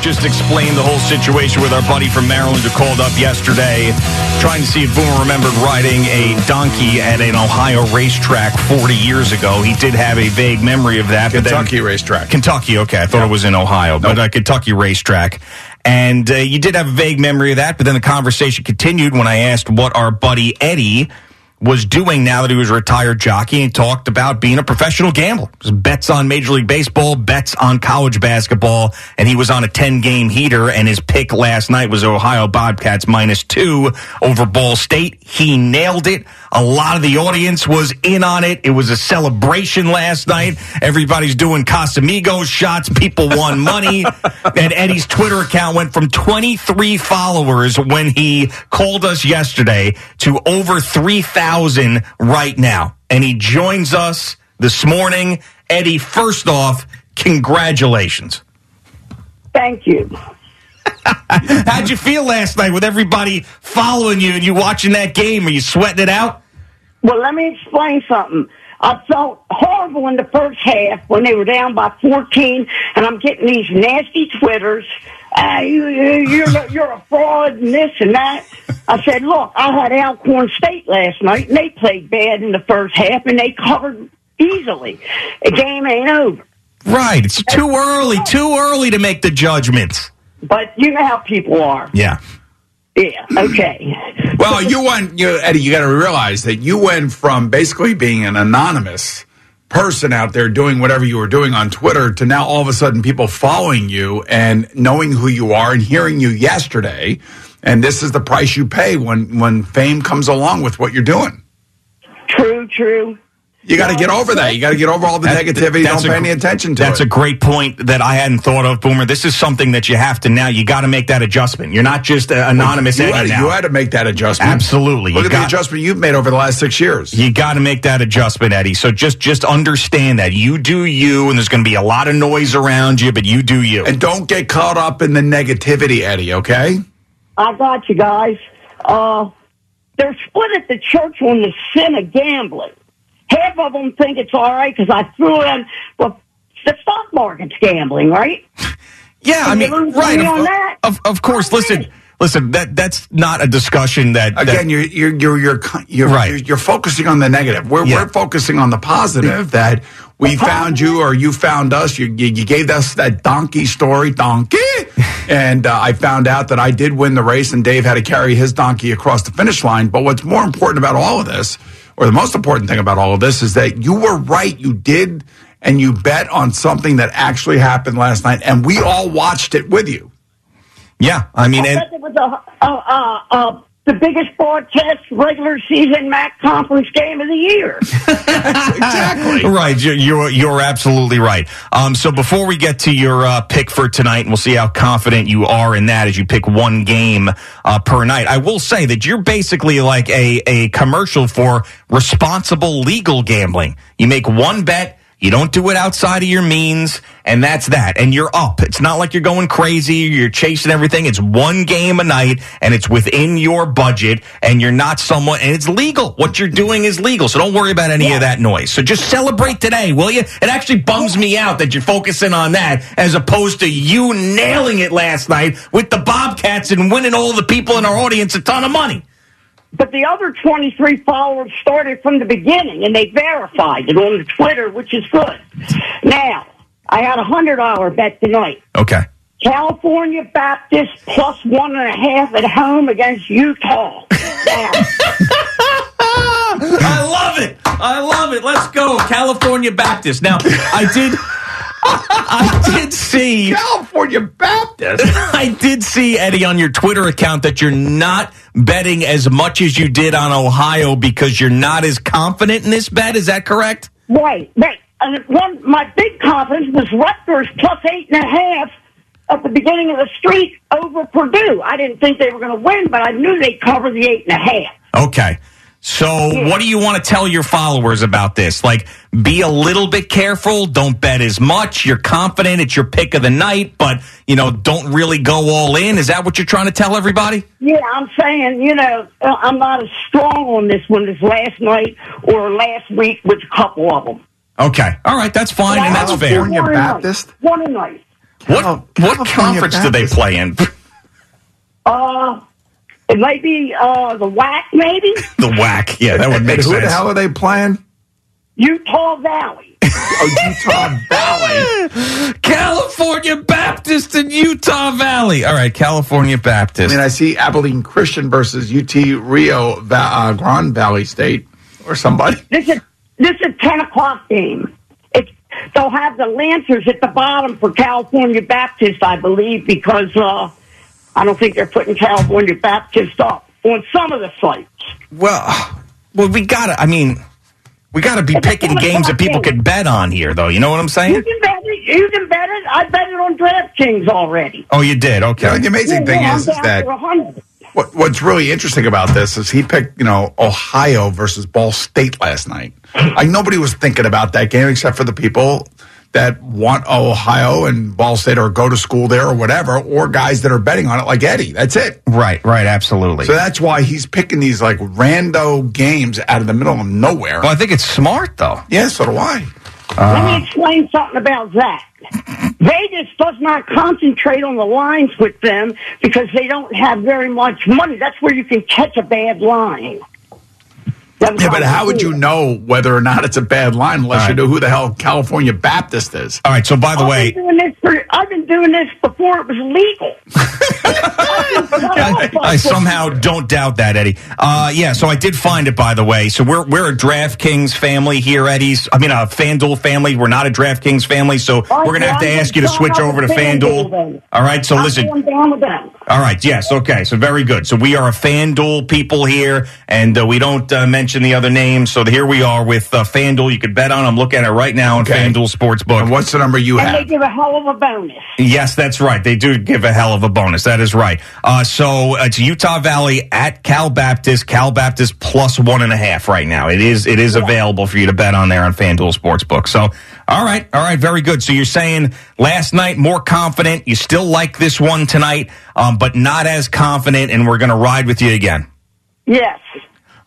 Just explained the whole situation with our buddy from Maryland who called up yesterday, trying to see if Boomer remembered riding a donkey at an Ohio racetrack 40 years ago. He did have a vague memory of that. Kentucky but then, racetrack. Kentucky, okay. I thought it was in Ohio, but a Kentucky racetrack. And uh, you did have a vague memory of that, but then the conversation continued when I asked what our buddy Eddie was doing now that he was retired jockey and talked about being a professional gambler. Bets on Major League Baseball, bets on college basketball, and he was on a 10 game heater and his pick last night was Ohio Bobcats minus two over Ball State. He nailed it. A lot of the audience was in on it. It was a celebration last night. Everybody's doing Casamigos shots. People won money. and Eddie's Twitter account went from 23 followers when he called us yesterday to over 3,000 right now. And he joins us this morning. Eddie, first off, congratulations. Thank you. How'd you feel last night with everybody following you and you watching that game? Are you sweating it out? Well, let me explain something. I felt horrible in the first half when they were down by 14, and I'm getting these nasty twitters. Uh, you, you, you're, you're a fraud and this and that. I said, look, I had Alcorn State last night, and they played bad in the first half, and they covered easily. The game ain't over. Right. It's too early, too early to make the judgments. But you know how people are. Yeah. Yeah, okay. Well, you went, you, Eddie. You got to realize that you went from basically being an anonymous person out there doing whatever you were doing on Twitter to now all of a sudden people following you and knowing who you are and hearing you yesterday. And this is the price you pay when when fame comes along with what you're doing. True, true. You got to get over that. You got to get over all the That- negativity. that's Don't a pay any attention to That's it. That's a great point that I hadn't thought of, Boomer. This is something that you have to now. You got to make that adjustment. You're not just uh, anonymous you, Eddie had, now. you had to make that adjustment. Absolutely. Look You at the got- adjustment you've made over the last six years. You got to make that adjustment, Eddie. So just just understand that you do you, and there's going to be a lot of noise around you, but you do you. And don't get caught up in the negativity, Eddie, okay? I got you guys. Uh, they're split at the church on the sin of gambling. Half of them think it's all right because I threw in, well, the stock market's gambling, right? yeah, I Can you mean, right? money Of, on that? of, of course. Listen, listen. That that's not a discussion that that- Again, you're you're you're you're you're, Right. you're, you're focusing on the negative. We're Yeah. we're focusing on the positive that we found you or you found us. You you, you gave us that donkey story, donkey, and uh, I found out that I did win the race, and Dave had to carry his donkey across the finish line. But what's more important about all of this, or the most important thing about all of this, is that you were right. You did. And you bet on something that actually happened last night, and we all watched it with you. yeah. I mean, and, it was a, a, a, a, the biggest broadcast regular season MAC conference game of the year. Exactly. Right, you're, you're absolutely right. Um, so before we get to your uh, pick for tonight, and we'll see how confident you are in that as you pick one game uh, per night. I will say that you're basically like a a commercial for responsible legal gambling. You make one bet. You don't do it outside of your means, and that's that. And you're up. It's not like you're going crazy. You're chasing everything. It's one game a night, and it's within your budget, and you're not someone, and it's legal. What you're doing is legal, so don't worry about any of that noise. So just celebrate today, will you? It actually bums me out that you're focusing on that as opposed to you nailing it last night with the Bobcats and winning all the people in our audience a ton of money. But the other 23 followers started from the beginning, and they verified it on Twitter, which is good. Now, I had a $100 bet tonight. Okay. California Baptist plus one and a half at home against Utah. Now, I love it. I love it. Let's go, California Baptist. Now, I did. I did see. California Baptist. I did see Eddie on your Twitter account that you're not betting as much as you did on Ohio because you're not as confident in this bet. Is that correct? Right, right. And one, my big confidence was Rutgers plus eight and a half at the beginning of the streak over Purdue. I didn't think they were going to win, but I knew they'd cover the eight and a half. Okay. So, what do you want to tell your followers about this? Like, be a little bit careful. Don't bet as much. You're confident it's your pick of the night, but, you know, don't really go all in. Is that what you're trying to tell everybody? Yeah, I'm saying, you know, uh, I'm not as strong on this one as last night or last week with a couple of them. Okay. All right. That's fine, and that's fair. California One. Baptist? One a night. What, Cal- what California conference do they play in? Uh, it might be uh, the WAC, maybe The WAC. Yeah, that would make And who sense. the hell are they playing? Utah Valley. Oh, Utah Valley. California Baptist in Utah Valley. All right, California Baptist. I mean, I see Abilene Christian versus UT Rio Va- uh, Grand Valley State or somebody. This is this is a ten o'clock game. It's they'll have the Lancers at the bottom for California Baptist, I believe, because uh, I don't think they're putting California Baptist up on some of the sites. Well, well, we gotta. I mean, we gotta be picking games that people game. can bet on here, though. You know what I'm You saying? can bet it. You can bet it. I bet it on DraftKings already. Oh, you did. You know, Okay. the amazing thing Yeah, is, is that what, what's really interesting about this is he picked, you know, Ohio versus Ball State last night. Like nobody was thinking about that game except for the people that want Ohio and Ball State or go to school there or whatever, or guys that are betting on it like Eddie. That's it. Right. Right. Absolutely. So that's why he's picking these like rando games out of the middle of nowhere. well, I think it's smart, though. Yeah, so do I. Let me uh, explain something about that. Vegas does not concentrate on the lines with them because they don't have very much money. That's where you can catch a bad line. That's Yeah, but how would you know whether or not it's a bad line unless All you right. know who the hell California Baptist is? All right. So, by the I've way, been doing this for, I've been doing this before it was legal. I, I somehow don't doubt that, Eddie. Uh, yeah, so I did find it, by the way. So we're we're a DraftKings family here, Eddie's. I mean, a FanDuel family. We're not a DraftKings family, so we're going to have to I'm ask you to switch over to FanDuel FanDuel. All right, so I'm listen. going down with them. All right, yes, okay, so very good. So we are a FanDuel people here, and uh, we don't uh, mention the other names. So here we are with uh, FanDuel. You could bet on. I'm looking at it right now on Okay. FanDuel Sportsbook. And what's the number you And they have? give a hell of a bonus. Yes, that's right. They do give a hell of a bonus. That is right. Uh, so it's Utah Valley at Cal Baptist. Cal Baptist plus one and a half right now. It is it is available for you to bet on there on FanDuel Sportsbook. So all right, all right, very good. So you're saying last night more confident. You still like this one tonight, um, but not as confident, and we're going to ride with you again. Yes.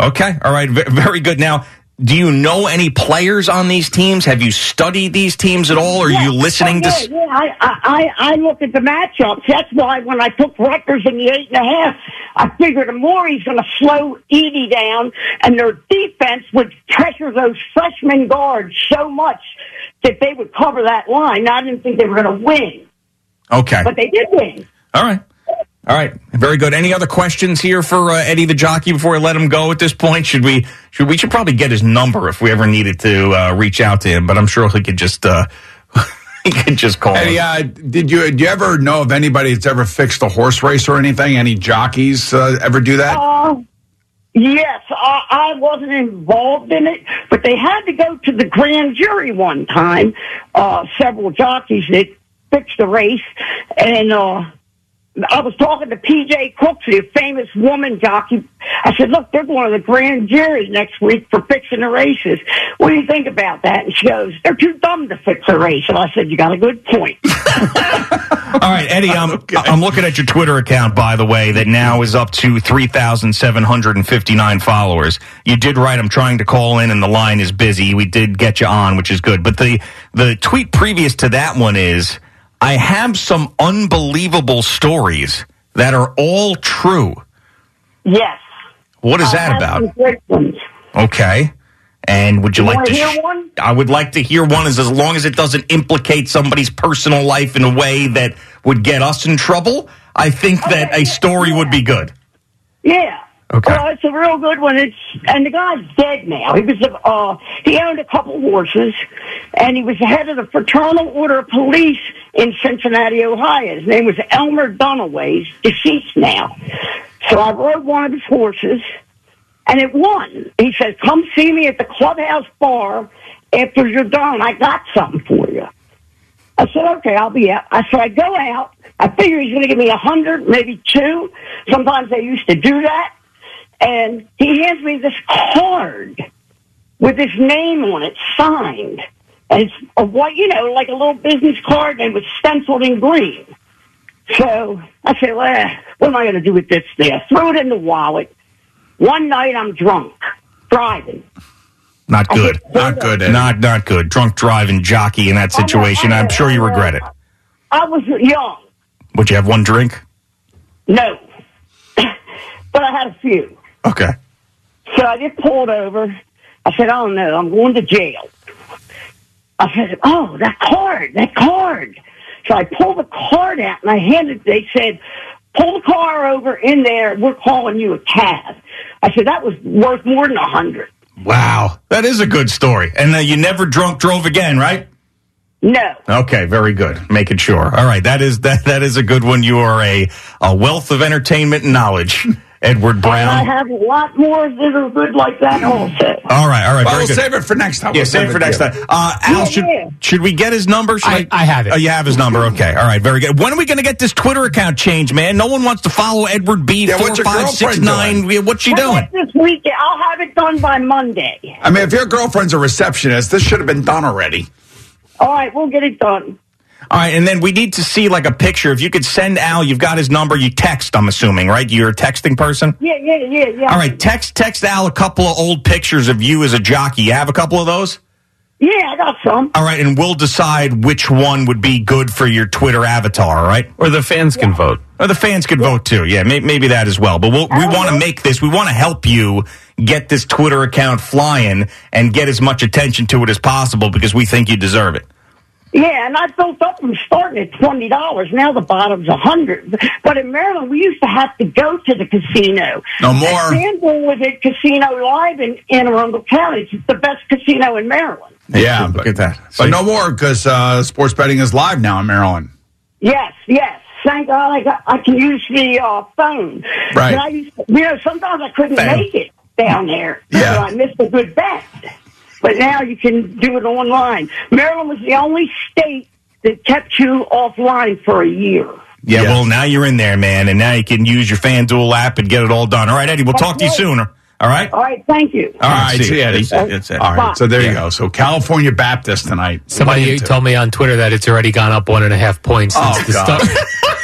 Okay, all right, v- very good. Now. Do you know any players on these teams? Have you studied these teams at all? Are Yeah. you listening Oh, to? yeah, yeah. I, I, I I look at the matchups. That's why when I took Rutgers in the eight and a half, I figured Amori's going to slow Edey down, and their defense would pressure those freshman guards so much that they would cover that line. Now, I didn't think they were going to win, Okay, but they did win. All right. All right. Very good. Any other questions here for uh, Eddie the jockey before I let him go at this point? Should we should we should probably get his number if we ever needed to uh, reach out to him, but I'm sure he could just uh, he could just call. Eddie, us. uh, did you do you ever know of anybody that's ever fixed a horse race or anything? Any jockeys uh, ever do that? Uh, yes, I, I wasn't involved in it, but they had to go to the grand jury one time. Uh, several jockeys that fixed the race, and uh, I was talking to PJ Cooksey, a famous woman jockey. I said, "Look, they're going to the grand jury next week for fixing the races. What do you think about that?" And she goes, "They're too dumb to fix a race." And I said, "You got a good point." All right, Eddie. I'm I'm looking at your Twitter account, by the way, that now is up to three thousand seven hundred and fifty nine followers. You did right. I'm trying to call in, and the line is busy. We did get you on, which is good. But the the tweet previous to that one is, I have some unbelievable stories that are all true. yes. What is I that about? some great ones. Okay. And would you, You like to hear one? I would like to hear one as as long as it doesn't implicate somebody's personal life in a way that would get us in trouble. I think that a story would be good. Yeah. Okay. Well, it's a real good one. It's and the guy's dead now. He was uh, he owned a couple horses, and he was the head of the Fraternal Order of Police in Cincinnati, Ohio. His name was Elmer Dunaway. He's deceased now. So I rode one of his horses, and it won. He said, "Come see me at the clubhouse bar after you're done. I got something for you." I said, okay, I'll be out. I said, I go out. I figure he's going to give me a hundred, maybe two. Sometimes they used to do that. And he hands me this card with his name on it, signed. And it's a white, you know, like a little business card, and it was stenciled in green. So I said, well, what am I going to do with this thing? I threw it in the wallet. One night I'm drunk, driving. Not good. Not good. Eddie. Not not good. Drunk driving jockey in that oh, situation. I'm sure you regret it. I was young. Would you have one drink? No. but I had a few. Okay. So I get pulled over. I said, oh no, I'm going to jail. I said, oh, that card, that card. So I pulled the card out and I handed, they said, pull the car over in there. We're calling you a cab. I said, that was worth more than a hundred. Wow, that is a good story. And uh, you never drunk drove again, right? No. Okay, very good. Making sure. All right, that is that that is a good one. You are a a wealth of entertainment and knowledge, Edward And I have a lot more that are good like that also. All right, all right, Well, very we'll good. save it for next time. Yeah, We'll save it for next time. Uh, Al, Yeah, should, yeah. should we get his number? Should I- I have it. Oh, you have his number. Okay. All right. Very good. When are we going to get this Twitter account changed, man? No one wants to follow Edward B. Yeah, four what's your five six girlfriend nine. doing? What's she How doing? This weekend, I'll have it done by Monday. I mean, if your girlfriend's a receptionist, this should have been done already. All right, we'll get it done. All right, and then we need to see like a picture. If you could send Al, you've got his number. You text. I'm assuming, right? You're a texting person. Yeah, yeah, yeah, yeah. All right, text text Al a couple of old pictures of you as a jockey. You have a couple of those. Yeah, I got some. All right, and we'll decide which one would be good for your Twitter avatar. All right. Or the fans can vote. Or the fans could vote too. Yeah, may, maybe that as well. But we'll, we uh-huh. want to make this. We want to help you get this Twitter account flying and get as much attention to it as possible because we think you deserve it. Yeah, and I built up from starting at twenty dollars. Now the bottom's a hundred. But in Maryland, we used to have to go to the casino. No more. And FanDuel was at Casino Live in Anne Arundel County. It's the best casino in Maryland. Yeah, Look at that. But See? no more because uh, sports betting is live now in Maryland. Yes, yes. Thank God I got I can use the uh, phone. Right. I used to, you know, sometimes I couldn't Phone. make it down there. Yeah. So I missed a good bet. But now you can do it online. Maryland was the only state that kept you offline for a year. Yeah, Yes. well, now you're in there, man, and now you can use your FanDuel app and get it all done. All right, Eddie, we'll talk to you Okay. sooner. All right? All right, thank you. All All right, see see you. you, Eddie. That's it. That's. All right, so there Yeah. you go. So California Baptist tonight. Somebody told me on Twitter that it's already gone up one and a half points since Oh, the God. start.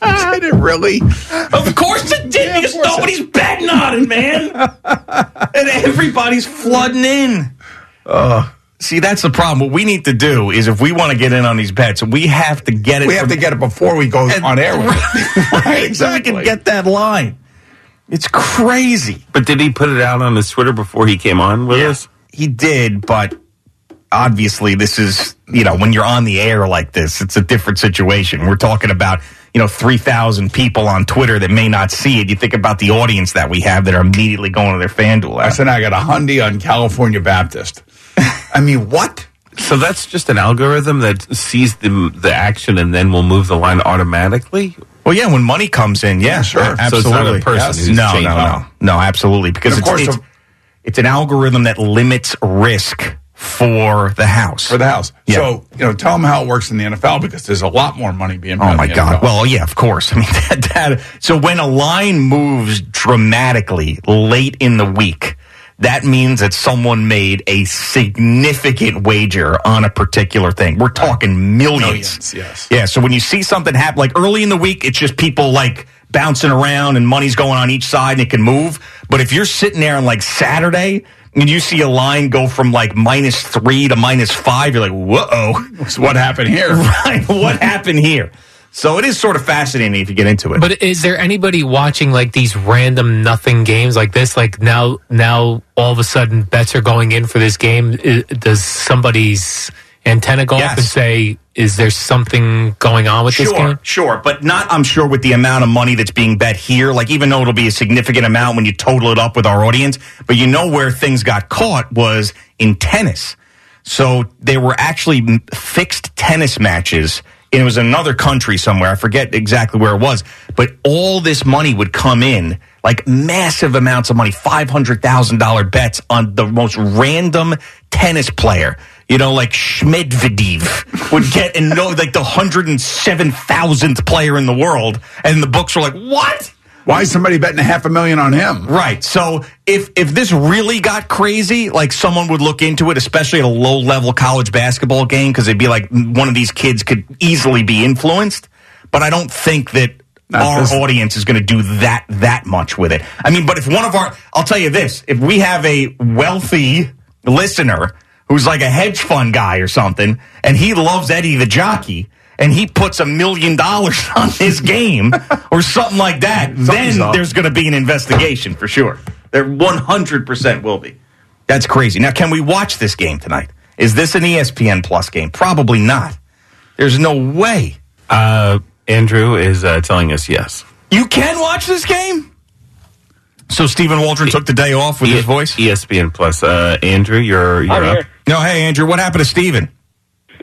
Did it really? Of course it did, because nobody's betting on it, man. and everybody's flooding in. Uh, See, that's the problem. What we need to do is if we want to get in on these bets, we have to get it. We have from- to get it before we go on air with it. right, exactly. So we can get that line. It's crazy. But did he put it out on his Twitter before he came on with us? He did, but obviously this is, you know, when you're on the air like this, it's a different situation. We're talking about, you know, 3,000 people on Twitter that may not see it. You think about the audience that we have that are immediately going to their FanDuel I said I got a Hyundai on California Baptist. I mean, what? So that's just an algorithm that sees the the action and then will move the line automatically. Well, yeah, when money comes in, yeah, sure. a- So it's absolutely. not a person Yes. who's no, no, no, no, absolutely, because of it's, course it's, the- it's an algorithm that limits risk for the house. For the house. Yeah. So, you know, tell them how it works in the NFL because there's a lot more money being Oh my God! NFL. Well, yeah, of course. I mean, that, that. So when a line moves dramatically late in the week, that means that someone made a significant wager on a particular thing. We're talking millions. Millions, yes. Yeah. So when you see something happen, like early in the week, it's just people like bouncing around and money's going on each side and it can move. But if you're sitting there on like Saturday. And you see a line go from like minus three to minus five, you're like, whoa. What happened here? Right. What happened here? So it is sort of fascinating if you get into it. But is there anybody watching like these random nothing games like this? Like now, now all of a sudden bets are going in for this game. Does somebody's antenna go Yes. and say, "Is there something going on with this game?" sure, but not. I'm sure with the amount of money that's being bet here. Like even though it'll be a significant amount when you total it up with our audience, but you know where things got caught was in tennis. So there were actually fixed tennis matches. It was another country somewhere. I forget exactly where it was, but all this money would come in, like massive amounts of money, five hundred thousand dollar bets on the most random tennis player. You know, like Schmedvedev would get and know like the hundred and seven thousandth player in the world, and the books were like, "What?" Why is somebody betting a half a million on him? Right. So if if this really got crazy, like someone would look into it, especially at a low level college basketball game, because it'd be like one of these kids could easily be influenced. But I don't think that Not our this- audience is going to do that that much with it. I mean, but if one of our, I'll tell you this: if we have a wealthy listener who's like a hedge fund guy or something, and he loves Eddie the jockey. And he puts a million dollars on his game or something like that. Something's then up. there's going to be an investigation for sure. There 100% will be. That's crazy. Now, can we watch this game tonight? Is this an E ESPN Plus game? Probably not. There's no way. Uh, Andrew is uh, telling us yes. You can watch this game? So Stephen Waldron took the day off with his voice? ESPN Plus. Uh, Andrew, you're you're I'm up. here. No, hey, Andrew, what happened to Stephen?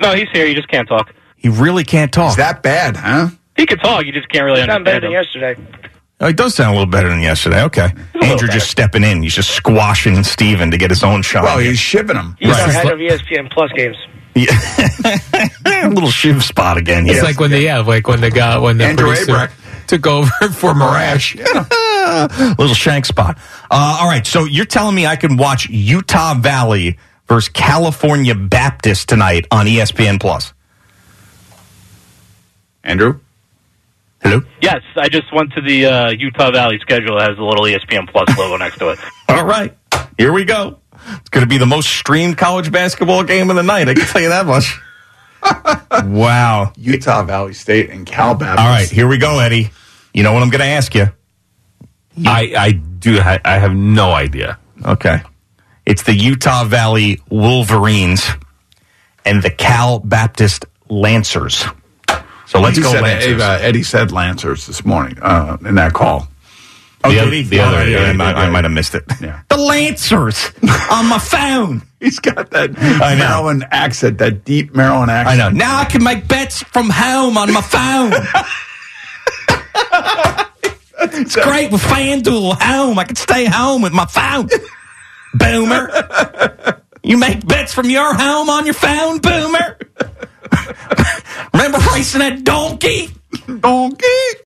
No, he's here. You just can't talk. He really can't talk. Is that bad, huh? He can talk. You just can't really Sound better understand than yesterday. Oh, he does sound a little better than yesterday. Okay. Andrew just stepping in. He's just squashing Stephen to get his own shot. Well, he's shivving him. He's Right. ahead of ESPN Plus games. Yeah. a little shiv spot again. Yeah. It's yes. like when they yeah, like when the guy when the Andrew producer Abrek. took over for Marash. little shank spot. Uh, all right, so you're telling me I can watch Utah Valley versus California Baptist tonight on ESPN Plus? Andrew? Hello. Yes, I just went to the uh, Utah Valley schedule. It has a little ESPN Plus logo next to it. All right, here we go. It's going to be the most streamed college basketball game of the night. I can tell you that much. wow. Utah Valley State and Cal Baptist. All right, here we go, Eddie. You know what I'm going to ask you? I I do. Ha- I have no idea. Okay. It's the Utah Valley Wolverines and the Cal Baptist Lancers. So let's He go said- Lancers. uh, Eddie said Lancers this morning uh, in that call. The did oth- the other- yeah, yeah, I, might, yeah, I might have missed it. Yeah. The Lancers on my phone. He's got that I know. Maryland accent, that deep Maryland accent. I know. Now I can make bets from home on my phone. it's great with FanDuel home. I can stay home with my phone. Boomer. You make bets from your home on your phone, Boomer. Remember racing that donkey? Donkey.